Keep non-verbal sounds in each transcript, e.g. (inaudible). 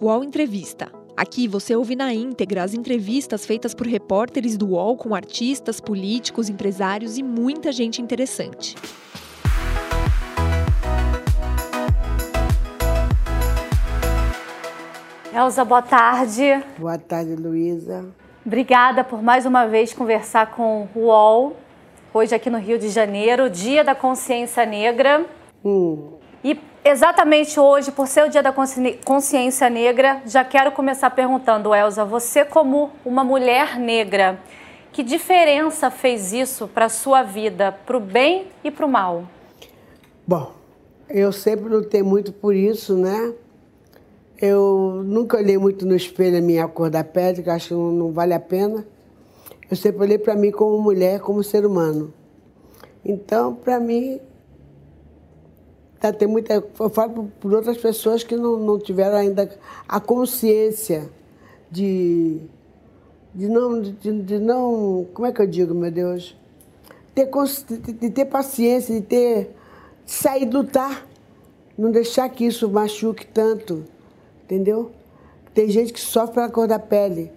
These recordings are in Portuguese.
UOL Entrevista. Aqui você ouve na íntegra as entrevistas feitas por repórteres do UOL com artistas, políticos, empresários e muita gente interessante. Elza, boa tarde. Boa tarde, Luísa. Obrigada por mais uma vez conversar com o UOL, hoje aqui no Rio de Janeiro, Dia da Consciência Negra. Hum. E exatamente hoje, por ser o Dia da Consciência Negra, já quero começar perguntando, Elza, você como uma mulher negra, que diferença fez isso para a sua vida, para o bem e para o mal? Bom, eu sempre lutei muito por isso, né? Eu nunca olhei muito no espelho a minha cor da pele, que acho que não vale a pena. Eu sempre olhei para mim como mulher, como ser humano. Então, para mim, tá, tem muita. Eu falo por outras pessoas que não, não tiveram ainda a consciência de, de não, de, de não. Como é que eu digo, meu Deus? Ter, de ter paciência, de ter. De sair lutar. Não deixar que isso machuque tanto entendeu? Tem gente que sofre pela cor da pele.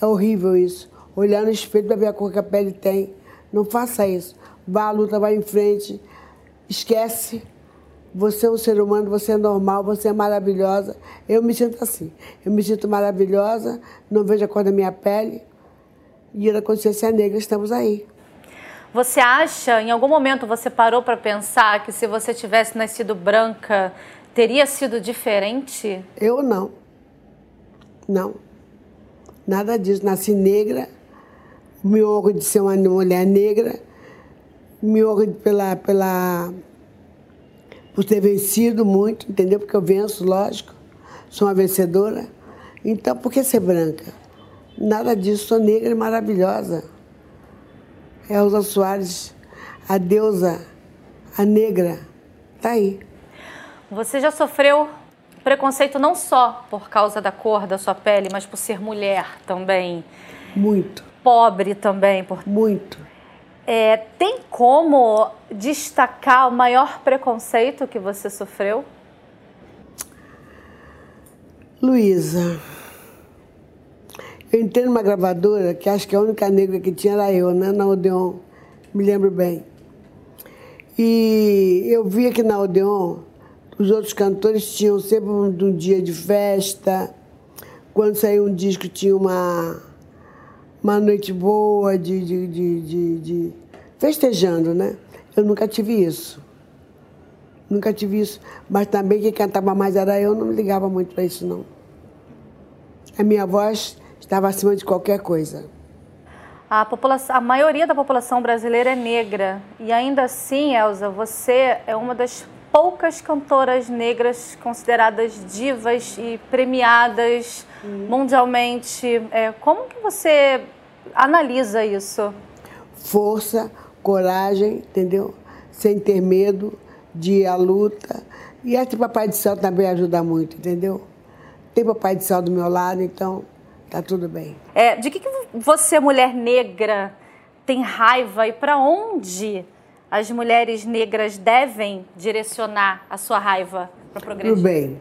É horrível isso. Olhar no espelho para ver a cor que a pele tem. Não faça isso. Vá à luta, vá em frente. Esquece. Você é um ser humano, você é normal, você é maravilhosa. Eu me sinto assim. Eu me sinto maravilhosa, não vejo a cor da minha pele. E da consciência negra, estamos aí. Você acha, em algum momento você parou para pensar que se você tivesse nascido branca, Teria sido diferente? Eu não. Não. Nada disso. Nasci negra, me orgulho de ser uma mulher negra, me orgulho pela, pela, por ter vencido muito, entendeu? Porque eu venço, lógico. Sou uma vencedora. Então, por que ser branca? Nada disso. Sou negra e maravilhosa. Elza Soares, a deusa, a negra, tá aí. Você já sofreu preconceito não só por causa da cor da sua pele, mas por ser mulher também? Muito. Pobre também? Por... Muito. É, tem como destacar o maior preconceito que você sofreu? Luísa, eu entrei numa gravadora que acho que a única negra que tinha era eu, né? Na Odeon, me lembro bem. E eu via que na Odeon os outros cantores tinham sempre um, um dia de festa. Quando saiu um disco, tinha uma, uma noite boa de, de, de, de, de festejando, né? Eu nunca tive isso. Nunca tive isso. Mas também quem cantava mais era eu, não me ligava muito para isso, não. A minha voz estava acima de qualquer coisa. A, população, a maioria da população brasileira é negra. E ainda assim, Elza, você é uma das poucas cantoras negras consideradas divas e premiadas hum. mundialmente. É, como que você analisa isso? Força, coragem, entendeu? Sem ter medo de ir à luta. E esse Papai do Céu também ajuda muito, entendeu? Tem Papai do Céu do meu lado, então tá tudo bem. É, de que, que você, mulher negra, tem raiva e para onde as mulheres negras devem direcionar a sua raiva para progredir? Por bem,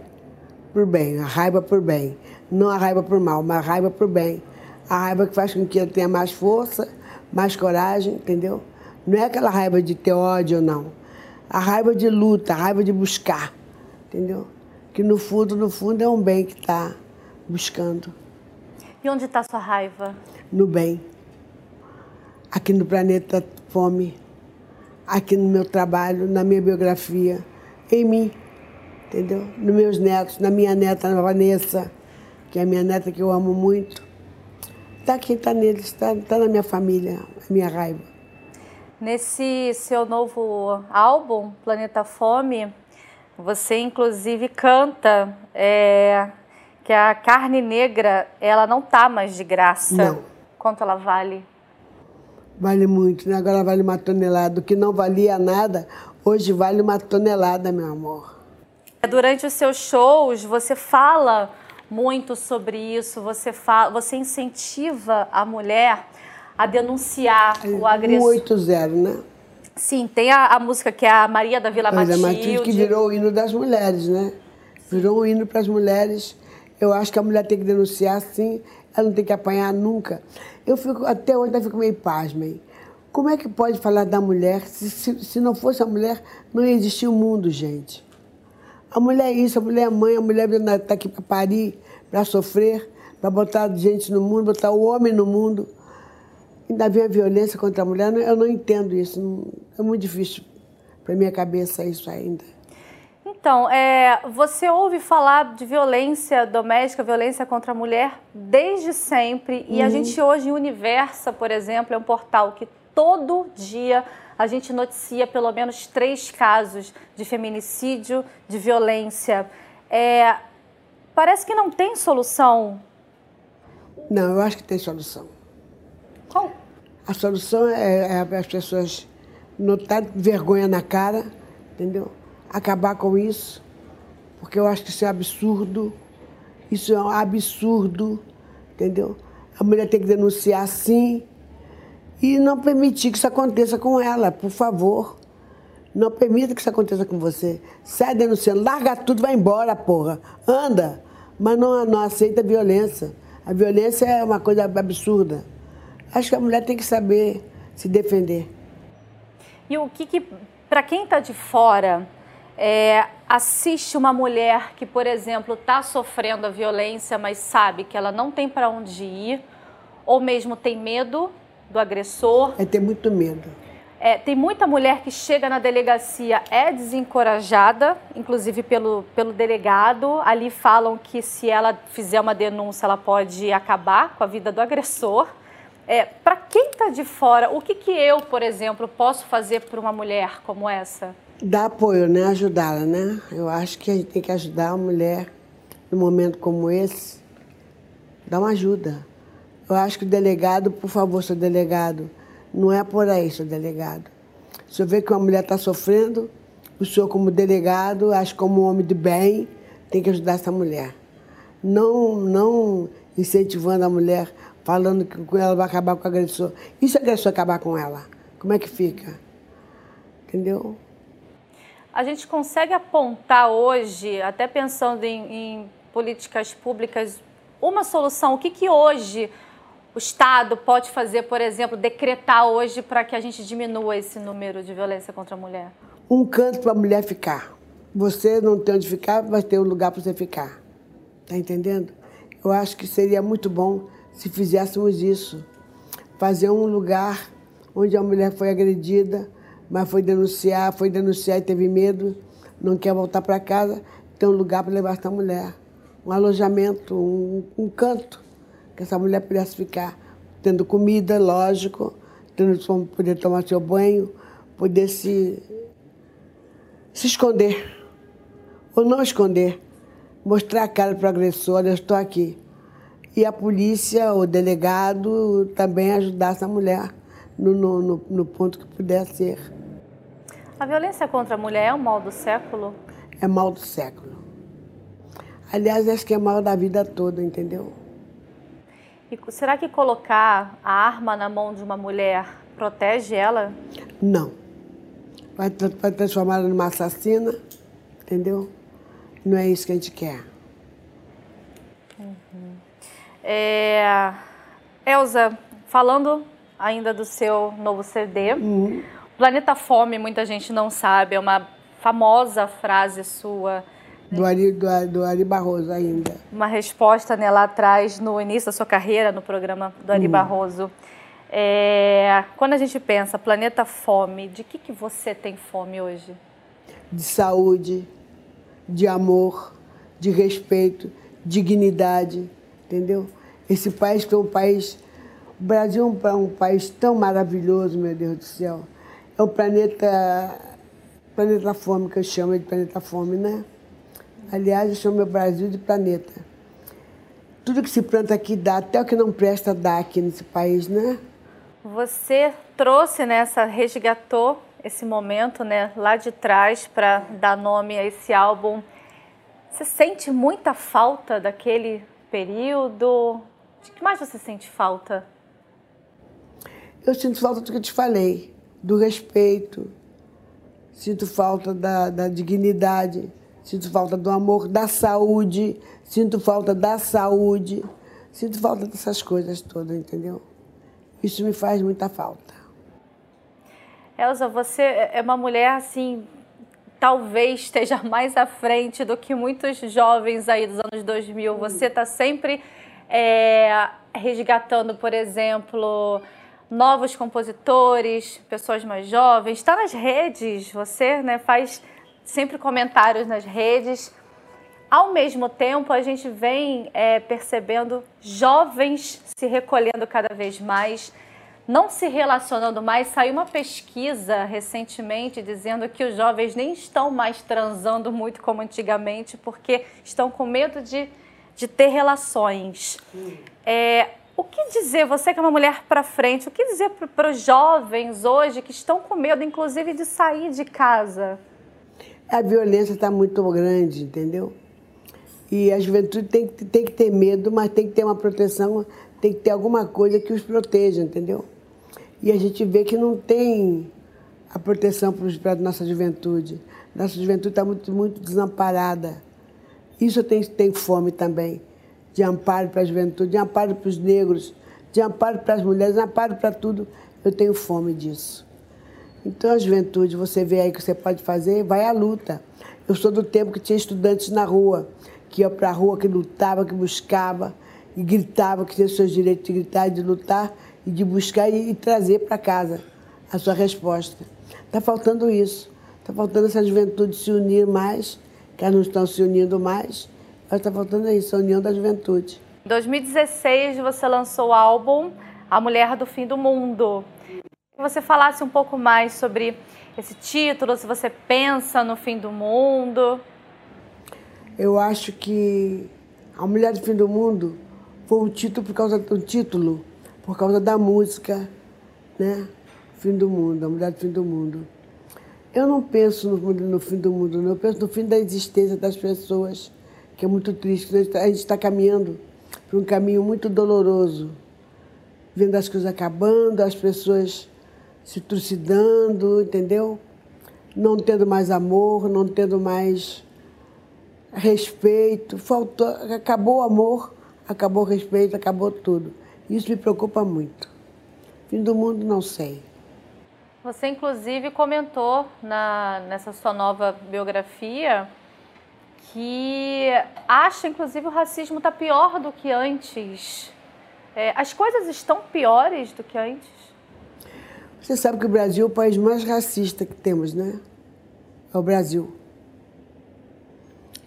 por bem, a raiva por bem. Não a raiva por mal, mas a raiva por bem. A raiva que faz com que eu tenha mais força, mais coragem, entendeu? Não é aquela raiva de ter ódio não. A raiva de luta, a raiva de buscar, entendeu? Que no fundo, no fundo é um bem que está buscando. E onde está sua raiva? No bem. Aqui no planeta fome aqui no meu trabalho, na minha biografia, em mim, entendeu? Nos meus netos, na minha neta, na Vanessa, que é a minha neta que eu amo muito. Está aqui, está neles, está tá na minha família, a minha raiva. Nesse seu novo álbum, Planeta Fome, você inclusive canta é, que a carne negra ela não tá mais de graça. Não. Quanto ela vale? Vale muito, né? Agora vale uma tonelada. O que não valia nada, hoje vale uma tonelada, meu amor. Durante os seus shows, você fala muito sobre isso, você, fala, você incentiva a mulher a denunciar o agressor. 180, né? Sim, tem a, a, música que é a Maria da Vila Matilde. Matilde. que virou o hino das mulheres, né? Virou um hino para as mulheres. Eu acho que a mulher tem que denunciar sim, ela não tem que apanhar nunca. Eu fico, até hoje eu fico meio pasmem. Como é que pode falar da mulher? Se, se, se não fosse a mulher, não existia o mundo, gente. A mulher é isso, a mulher é mãe, a mulher está aqui para parir, para sofrer, para botar gente no mundo, botar o homem no mundo. Ainda vem a violência contra a mulher, eu não entendo isso. É muito difícil para minha cabeça isso ainda. Então, é, você ouve falar de violência doméstica, violência contra a mulher desde sempre. E a uhum. gente hoje, em Universa, por exemplo, é um portal que todo dia a gente noticia pelo menos três casos de feminicídio, de violência. É, parece que não tem solução. Não, eu acho que tem solução. Qual? A solução é, é as pessoas notarem vergonha na cara, entendeu? Acabar com isso, porque eu acho que isso é absurdo. Isso é um absurdo, entendeu? A mulher tem que denunciar sim e não permitir que isso aconteça com ela, por favor. Não permita que isso aconteça com você. Sai denunciando, larga tudo, vai embora, porra. Anda. Mas não, não aceita violência. A violência é uma coisa absurda. Acho que a mulher tem que saber se defender. E o que, que para quem está de fora, é, assiste uma mulher que, por exemplo, está sofrendo a violência, mas sabe que ela não tem para onde ir, ou mesmo tem medo do agressor. É ter muito medo. É, tem muita mulher que chega na delegacia, é desencorajada, inclusive pelo, pelo delegado. Ali falam que se ela fizer uma denúncia, ela pode acabar com a vida do agressor. É, para quem está de fora, o que, que eu, por exemplo, posso fazer para uma mulher como essa? Dar apoio, né? Ajudá-la, né? Eu acho que a gente tem que ajudar a mulher num momento como esse. Dar uma ajuda. Eu acho que o delegado, por favor, seu delegado, não é por aí, seu delegado. Se eu ver que uma mulher está sofrendo, o senhor, como delegado, acho que como homem de bem, tem que ajudar essa mulher. Não, não incentivando a mulher falando que ela vai acabar com o agressor. E se o agressor acabar com ela? Como é que fica? Entendeu? A gente consegue apontar hoje, até pensando em, em políticas públicas, uma solução. O que, que hoje o Estado pode fazer, por exemplo, decretar hoje para que a gente diminua esse número de violência contra a mulher? Um canto para a mulher ficar. Você não tem onde ficar, vai ter um lugar para você ficar. Tá entendendo? Eu acho que seria muito bom se fizéssemos isso. Fazer um lugar onde a mulher foi agredida, mas foi denunciar, foi denunciar e teve medo, não quer voltar para casa, tem um lugar para levar essa mulher. Um alojamento, um, um canto, que essa mulher pudesse ficar tendo comida, lógico, tendo poder tomar seu banho, poder se, se esconder. Ou não esconder. Mostrar a cara para o agressor, eu estou aqui e a polícia, o delegado, também ajudar essa mulher no, no, no, ponto que puder ser. A violência contra a mulher é o mal do século? É mal do século. Aliás, acho que é mal da vida toda, entendeu? E será que colocar a arma na mão de uma mulher protege ela? Não. Vai, vai transformar ela numa assassina, entendeu? Não é isso que a gente quer. Uhum. É... Elza, falando ainda do seu novo CD, uhum. Planeta Fome, muita gente não sabe, é uma famosa frase sua. Do Ari, do, do Ari Barroso ainda. Uma resposta né, lá atrás, no início da sua carreira, no programa do Ari uhum. Barroso. É, quando a gente pensa planeta fome, de que, que você tem fome hoje? De saúde, de amor, de respeito, dignidade entendeu? Esse país que é um país. O Brasil é um país tão maravilhoso, meu Deus do céu. É um planeta. Planeta fome, que eu chamo de planeta fome, né? Aliás, eu chamo o Brasil de planeta. Tudo que se planta aqui dá, até o que não presta dá aqui nesse país, né? Você trouxe né, resgatou esse momento, né, lá de trás para dar nome a esse álbum. Você sente muita falta daquele período? De que mais você sente falta? Eu sinto falta do que eu te falei, do respeito, sinto falta da, da dignidade, sinto falta do amor, da saúde, sinto falta da saúde, sinto falta dessas coisas todas, entendeu? Isso me faz muita falta. Elza, você é uma mulher assim, talvez esteja mais à frente do que muitos jovens aí dos anos 2000. Você está sempre é, resgatando, por exemplo, novos compositores, pessoas mais jovens. Está nas redes, você né, faz sempre comentários nas redes. Ao mesmo tempo, a gente vem é, percebendo jovens se recolhendo cada vez mais, não se relacionando mais. Saiu uma pesquisa recentemente dizendo que os jovens nem estão mais transando muito como antigamente, porque estão com medo de, de ter relações. É, o que dizer, você que é uma mulher para frente, o que dizer para os jovens hoje que estão com medo, inclusive, de sair de casa? A violência está muito grande, entendeu? E a juventude tem, tem que ter medo, mas tem que ter uma proteção, tem que ter alguma coisa que os proteja, entendeu? E a gente vê que não tem a proteção para a nossa juventude. Nossa juventude está muito, muito desamparada. Isso tenho, tenho fome também, de amparo para a juventude, de amparo para os negros, de amparo para as mulheres, de amparo para tudo. Eu tenho fome disso. Então, a juventude, você vê aí que você pode fazer, vai à luta. Eu sou do tempo que tinha estudantes na rua, que ia para a rua, que lutava, que buscava, e gritava, que tinha seus direitos de gritar, de lutar e de buscar e, e trazer para casa a sua resposta. Está faltando isso. Está faltando essa juventude se unir mais, que elas não estão se unindo mais, mas está faltando isso, a união da juventude. Em 2016, você lançou o álbum A Mulher do Fim do Mundo você falasse um pouco mais sobre esse título, se você pensa no fim do mundo. Eu acho que A Mulher do Fim do Mundo foi um título por causa do título, por causa da música, né? Fim do mundo, A Mulher do Fim do Mundo. Eu não penso no, no fim do mundo, não. Eu penso no fim da existência das pessoas, que é muito triste. A gente está caminhando por um caminho muito doloroso, vendo as coisas acabando, as pessoas se trucidando, entendeu? Não tendo mais amor, não tendo mais respeito. Faltou, acabou o amor, acabou o respeito, acabou tudo. Isso me preocupa muito. Fim do mundo, não sei. Você, inclusive, comentou na, nessa sua nova biografia que acha, inclusive, o racismo está pior do que antes. É, as coisas estão piores do que antes? Você sabe que o Brasil é o país mais racista que temos, né? É o Brasil.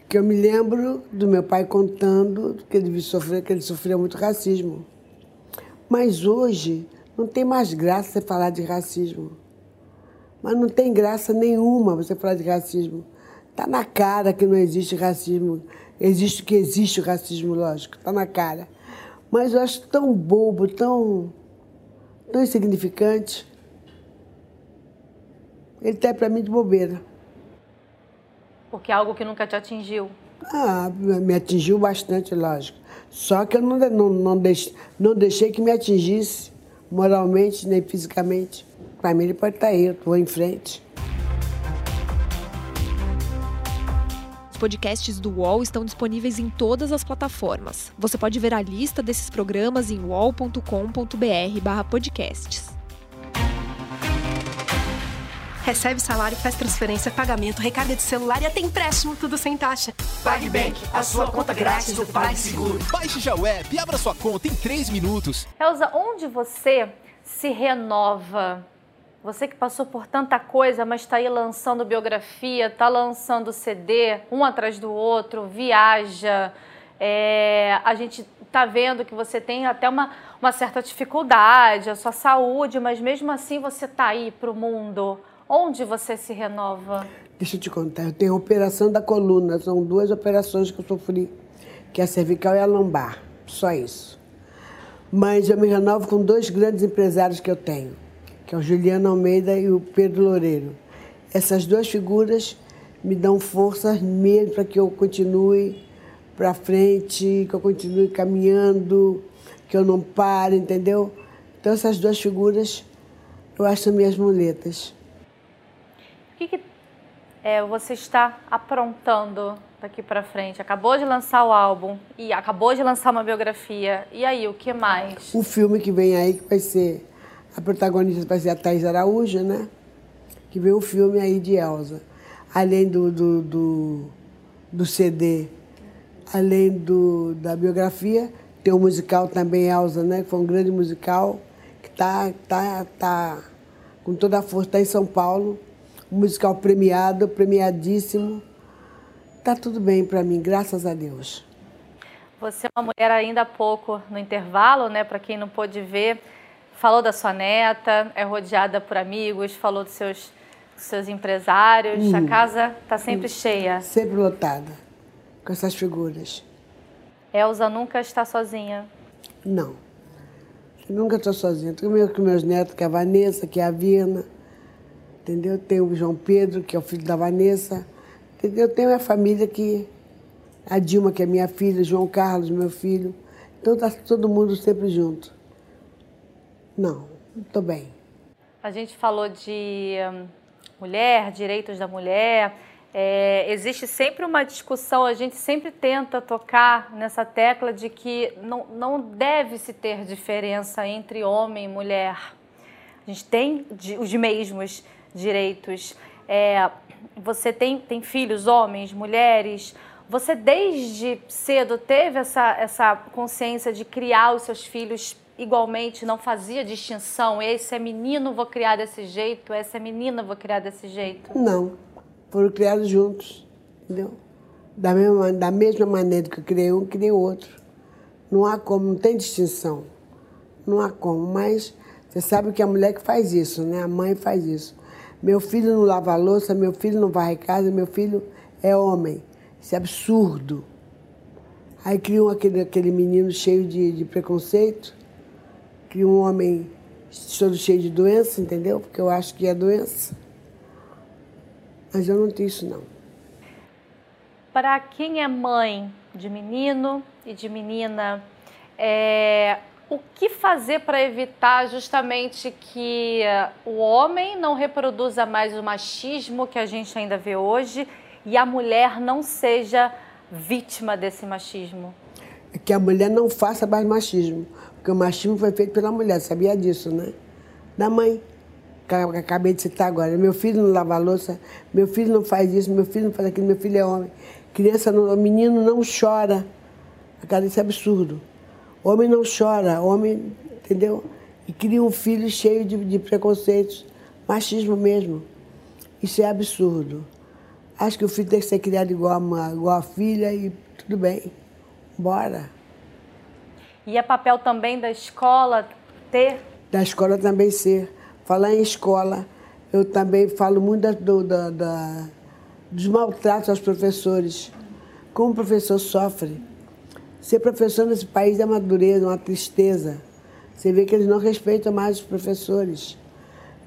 Que eu me lembro do meu pai contando que ele sofreu, que ele sofreu muito racismo. Mas hoje não tem mais graça você falar de racismo. Mas não tem graça nenhuma você falar de racismo. Tá na cara que não existe racismo. Existe que existe o racismo, lógico. Tá na cara. Mas eu acho tão bobo, tão, tão insignificante. Ele está para mim de bobeira. Porque é algo que nunca te atingiu? Ah, me atingiu bastante, lógico. Só que eu não, não, não, deixei, não deixei que me atingisse moralmente nem fisicamente. Para mim, ele pode estar tá aí, eu estou em frente. Os podcasts do UOL estão disponíveis em todas as plataformas. Você pode ver a lista desses programas em uol.com.br/podcasts. Recebe salário, faz transferência, pagamento, recarga de celular e até empréstimo, tudo sem taxa. PagBank, a sua conta grátis do PagSeguro. Baixe já o app e abra sua conta em 3 minutos. Elza, onde você se renova? Você que passou por tanta coisa, mas está aí lançando biografia, está lançando CD, um atrás do outro, viaja. É, a gente está vendo que você tem até uma, uma certa dificuldade, a sua saúde, mas mesmo assim você está aí para o mundo. Onde você se renova? Deixa eu te contar, eu tenho operação da coluna, são duas operações que eu sofri, que é a cervical e a lombar, só isso. Mas eu me renovo com dois grandes empresários que eu tenho, que é o Juliano Almeida e o Pedro Loureiro. Essas duas figuras me dão força mesmo para que eu continue para frente, que eu continue caminhando, que eu não pare, entendeu? Então essas duas figuras eu acho minhas muletas. O que, que é, você está aprontando daqui para frente? Acabou de lançar o álbum e acabou de lançar uma biografia. E aí, o que mais? O filme que vem aí, que vai ser. A protagonista vai ser a Thais Araújo, né? Que vem um filme aí de Elsa. Além do, do, do, do CD, além do, da biografia, tem o musical também, Elsa, né? Que foi um grande musical, que tá, tá, tá com toda a força, está em São Paulo. Um musical premiado, premiadíssimo Tá tudo bem para mim, graças a Deus. Você é uma mulher ainda há pouco no intervalo, né? Para quem não pôde ver, falou da sua neta, é rodeada por amigos, falou dos seus, dos seus empresários. Hum. A casa está sempre hum. cheia. Sempre lotada, com essas figuras. Elza nunca está sozinha? Não. Eu nunca estou sozinha. Estou com meus netos, que é a Vanessa, que é a Vina. Entendeu? Tem o João Pedro, que é o filho da Vanessa. Eu tenho a família que. A Dilma, que é minha filha, João Carlos, meu filho. Então está todo mundo sempre junto. Não, estou bem. A gente falou de hum, mulher, direitos da mulher. É, existe sempre uma discussão, a gente sempre tenta tocar nessa tecla de que não, não deve se ter diferença entre homem e mulher. A gente tem os mesmos direitos. É, você tem, tem filhos, homens, mulheres. Você desde cedo teve essa, essa consciência de criar os seus filhos igualmente, não fazia distinção. Esse é menino, vou criar desse jeito, essa é menina, vou criar desse jeito? Não. Foram criados juntos, entendeu? Da mesma, da mesma maneira que eu criei um, criei outro. Não há como, não tem distinção. Não há como, mas você sabe que a mulher que faz isso, né? A mãe faz isso. Meu filho não lava a louça, meu filho não varre casa, meu filho é homem. Isso é absurdo. Aí criam aquele, aquele menino cheio de, de preconceito, cria um homem todo cheio de doença, entendeu? Porque eu acho que é doença. Mas eu não tenho isso, não. Para quem é mãe de menino e de menina, é, o que fazer para evitar justamente que eh, o homem não reproduza mais o machismo que a gente ainda vê hoje e a mulher não seja vítima desse machismo? É que a mulher não faça mais machismo, porque o machismo foi feito pela mulher, sabia disso, né? Da mãe, que eu acabei de citar agora. Meu filho não lava louça, meu filho não faz isso, meu filho não faz aquilo, meu filho é homem. Criança, não, menino não chora. Cara, isso é absurdo. Homem não chora, homem, entendeu? E cria um filho cheio de, de preconceitos, machismo mesmo. Isso é absurdo. Acho que o filho tem que ser criado igual a, igual a filha e tudo bem. Bora. E é papel também da escola ter? Da escola também ser. Falar em escola, eu também falo muito da, do, dos maltratos aos professores. Como o professor sofre. Ser professor nesse país é uma dureza, uma tristeza. Você vê que eles não respeitam mais os professores.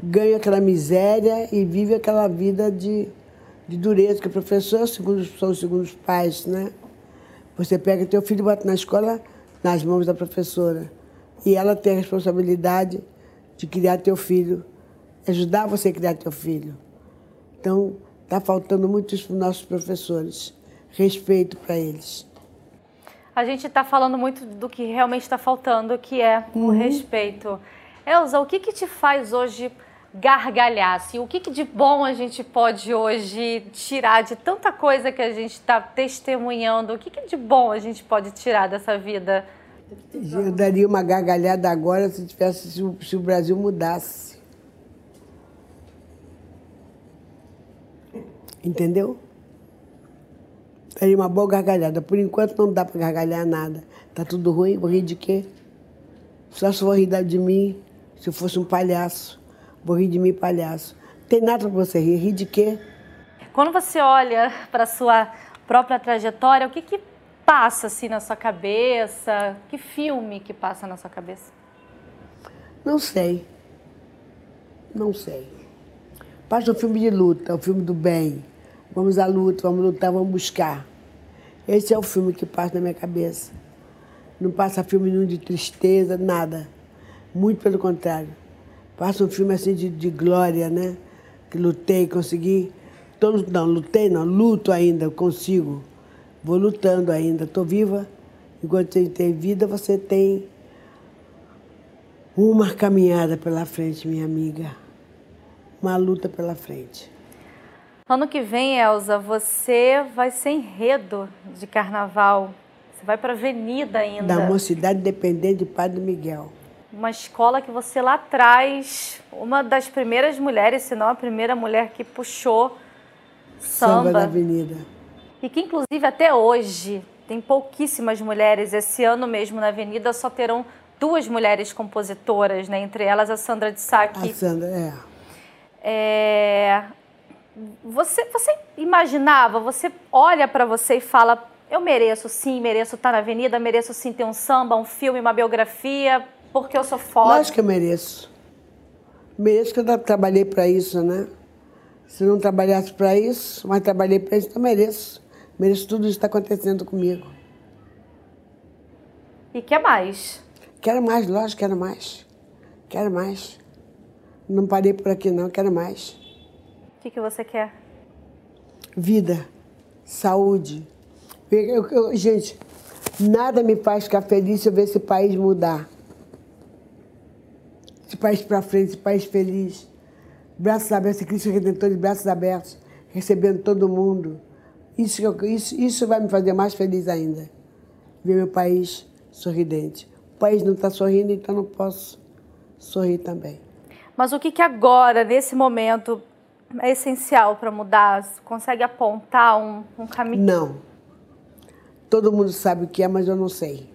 Ganham aquela miséria e vivem aquela vida de, de dureza, que o professor segundo, são os segundos pais, né? Você pega teu filho e bota na escola nas mãos da professora. E ela tem a responsabilidade de criar teu filho, ajudar você a criar teu filho. Então, está faltando muito isso para os nossos professores. Respeito para eles a gente está falando muito do que realmente está faltando, que é o uhum. respeito. Elza, o que, que te faz hoje gargalhar? Assim, o que, que de bom a gente pode hoje tirar de tanta coisa que a gente está testemunhando? O que, que de bom a gente pode tirar dessa vida? Eu daria uma gargalhada agora se, tivesse, se o, se o Brasil mudasse. Entendeu? Daria uma boa gargalhada. Por enquanto não dá para gargalhar nada. Tá tudo ruim, vou rir de quê? Só se vou rir de mim se eu fosse um palhaço. Vou rir de mim, palhaço. Tem nada para você rir. Rir de quê? Quando você olha para sua própria trajetória, o que, que passa assim na sua cabeça? Que filme que passa na sua cabeça? Não sei. Não sei. Passa um filme de luta, o um filme do bem. Vamos à luta, vamos lutar, vamos buscar. Esse é o filme que passa na minha cabeça. Não passa filme nenhum de tristeza, nada. Muito pelo contrário. Passa um filme assim de, de glória, né? Que lutei, consegui Tô, não, lutei, não, luto ainda, consigo. Vou lutando ainda, estou viva. Enquanto você tem vida, você tem uma caminhada pela frente, minha amiga. Uma luta pela frente. Ano que vem, Elza, você vai ser enredo de carnaval. Você vai para a Avenida ainda. Da Mocidade Dependente de Padre Miguel. Uma escola que você lá atrás, uma das primeiras mulheres, se não a primeira mulher que puxou samba. Samba da Avenida. E que, inclusive, até hoje, tem pouquíssimas mulheres. Esse ano mesmo na Avenida só terão duas mulheres compositoras, né? entre elas a Sandra de Sá. A Sandra, é. é... Você, você imaginava, você olha para você e fala: eu mereço sim, mereço estar na Avenida, mereço sim ter um samba, um filme, uma biografia, porque eu sou foda. Lógico que eu mereço. Mereço que eu trabalhei para isso, né? Se não trabalhasse para isso, mas trabalhei para isso, então mereço. Mereço tudo isso que está acontecendo comigo. E quer mais? Quero mais, lógico, quero mais. Quero mais. Não parei por aqui, não, quero mais. O que, que você quer? Vida, saúde. Eu, eu, gente, nada me faz ficar feliz se eu ver esse país mudar. Esse país para frente, esse país feliz. Braços abertos, Cristo Redentor de braços abertos, recebendo todo mundo. Isso, isso, isso vai me fazer mais feliz ainda. Ver meu país sorridente. O país não está sorrindo, então não posso sorrir também. Mas o que, que agora, nesse momento, é essencial para mudar? Você consegue apontar um, um caminho? Não. Todo mundo sabe o que é, mas eu não sei.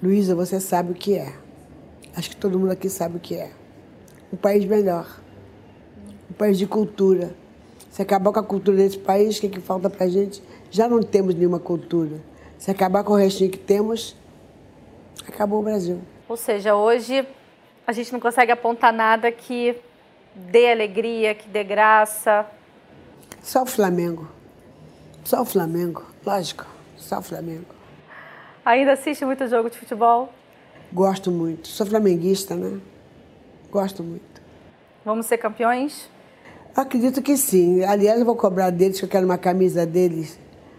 Luísa, você sabe o que é. Acho que todo mundo aqui sabe o que é. Um país melhor. Um país de cultura. Se acabar com a cultura desse país, o que, é que falta para gente? Já não temos nenhuma cultura. Se acabar com o restinho que temos, acabou o Brasil. Ou seja, hoje a gente não consegue apontar nada que dê alegria, que dê graça. Só o Flamengo. Só o Flamengo, lógico. Só o Flamengo. Ainda assiste muito jogo de futebol? Gosto muito. Sou flamenguista, né? Gosto muito. Vamos ser campeões? Acredito que sim. Aliás, eu vou cobrar deles que eu quero uma camisa deles,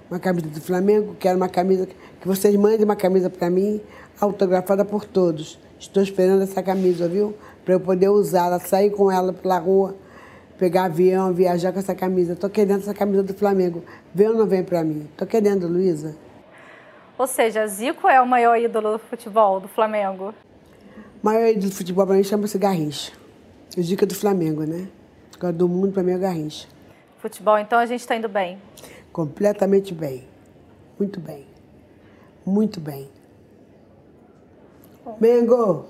uma camisa do Flamengo, quero uma camisa que vocês mandem uma camisa para mim, autografada por todos. Estou esperando essa camisa, viu? Para eu poder usá-la, sair com ela pela rua, pegar avião, viajar com essa camisa. Estou querendo essa camisa do Flamengo. Vem ou não vem para mim? Estou querendo, Luísa. Ou seja, Zico é o maior ídolo do futebol do Flamengo? O maior ídolo do futebol para mim chama-se Garrincha. O Zico é do Flamengo, né? Agora do mundo para mim é Garrincha. Futebol, então a gente está indo bem? Completamente bem. Muito bem. Muito bem. Bom. Mengo!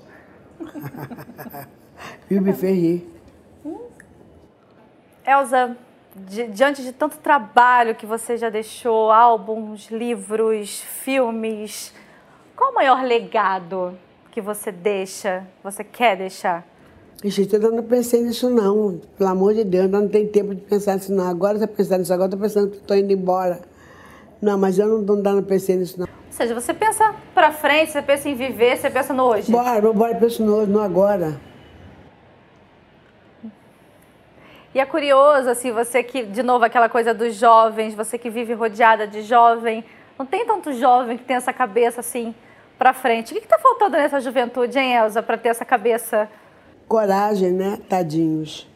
(laughs) Viu, me fez rir. Elza, di diante de tanto trabalho que você já deixou, álbuns, livros, filmes, qual o maior legado que você deixa, você quer deixar? Gente, eu não pensei nisso não, pelo amor de Deus, não tem tempo de pensar nisso não. Agora você pensar nisso, agora estou pensando que estou indo embora. Não, mas eu não, não, não pensei nisso não. Ou seja, você pensa para frente, você pensa em viver, você pensa no hoje. Bora, bora, penso no hoje, no agora. E é curioso, assim, você que, de novo, aquela coisa dos jovens, você que vive rodeada de jovem, não tem tanto jovem que tem essa cabeça assim para frente. O que está faltando nessa juventude, hein, Elza, para ter essa cabeça? Coragem, né, tadinhos?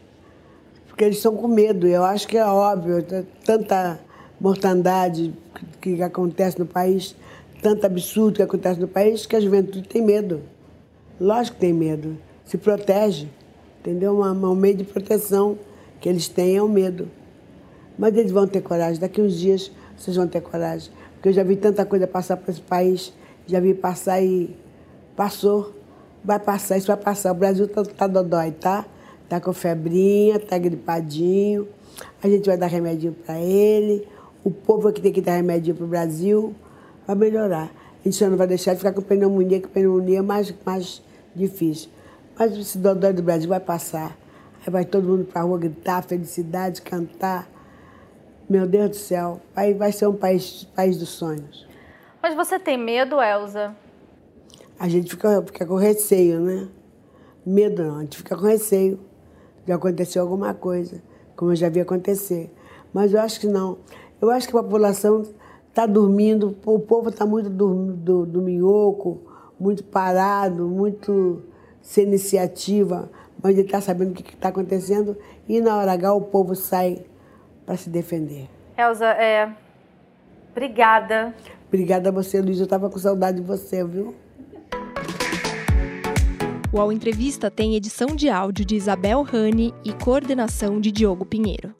Porque eles estão com medo. Eu acho que é óbvio, tanta mortandade que acontece no país, tanto absurdo que acontece no país, que a juventude tem medo. Lógico que tem medo. Se protege, entendeu? Um meio de proteção que eles têm é o medo. Mas eles vão ter coragem. Daqui uns dias vocês vão ter coragem. Porque eu já vi tanta coisa passar por esse país, já vi passar e passou. Vai passar, isso vai passar. O Brasil tá, tá dodói, tá? Tá com febrinha, tá gripadinho. A gente vai dar remedinho para ele. O povo é que tem que dar remedinho para o Brasil. Vai melhorar. A gente só não vai deixar de ficar com pneumonia, que pneumonia é mais, mais difícil. Mas esse dodói do Brasil vai passar. Aí vai todo mundo para a rua gritar, felicidade, cantar. Meu Deus do céu, vai, vai ser um país, país dos sonhos. Mas você tem medo, Elza? A gente fica, fica com receio, né? Medo não, a gente fica com receio de acontecer alguma coisa, como eu já vi acontecer. Mas eu acho que não. Eu acho que a população está dormindo, o povo está muito do, do, do minhoco, muito parado, muito sem iniciativa, mas ele está sabendo o que está acontecendo e na hora H o povo sai para se defender. Elza, é... obrigada. Obrigada a você, Luiz. Eu estava com saudade de você, viu? O Ao Entrevista tem edição de áudio de Isabel Rani e coordenação de Diogo Pinheiro.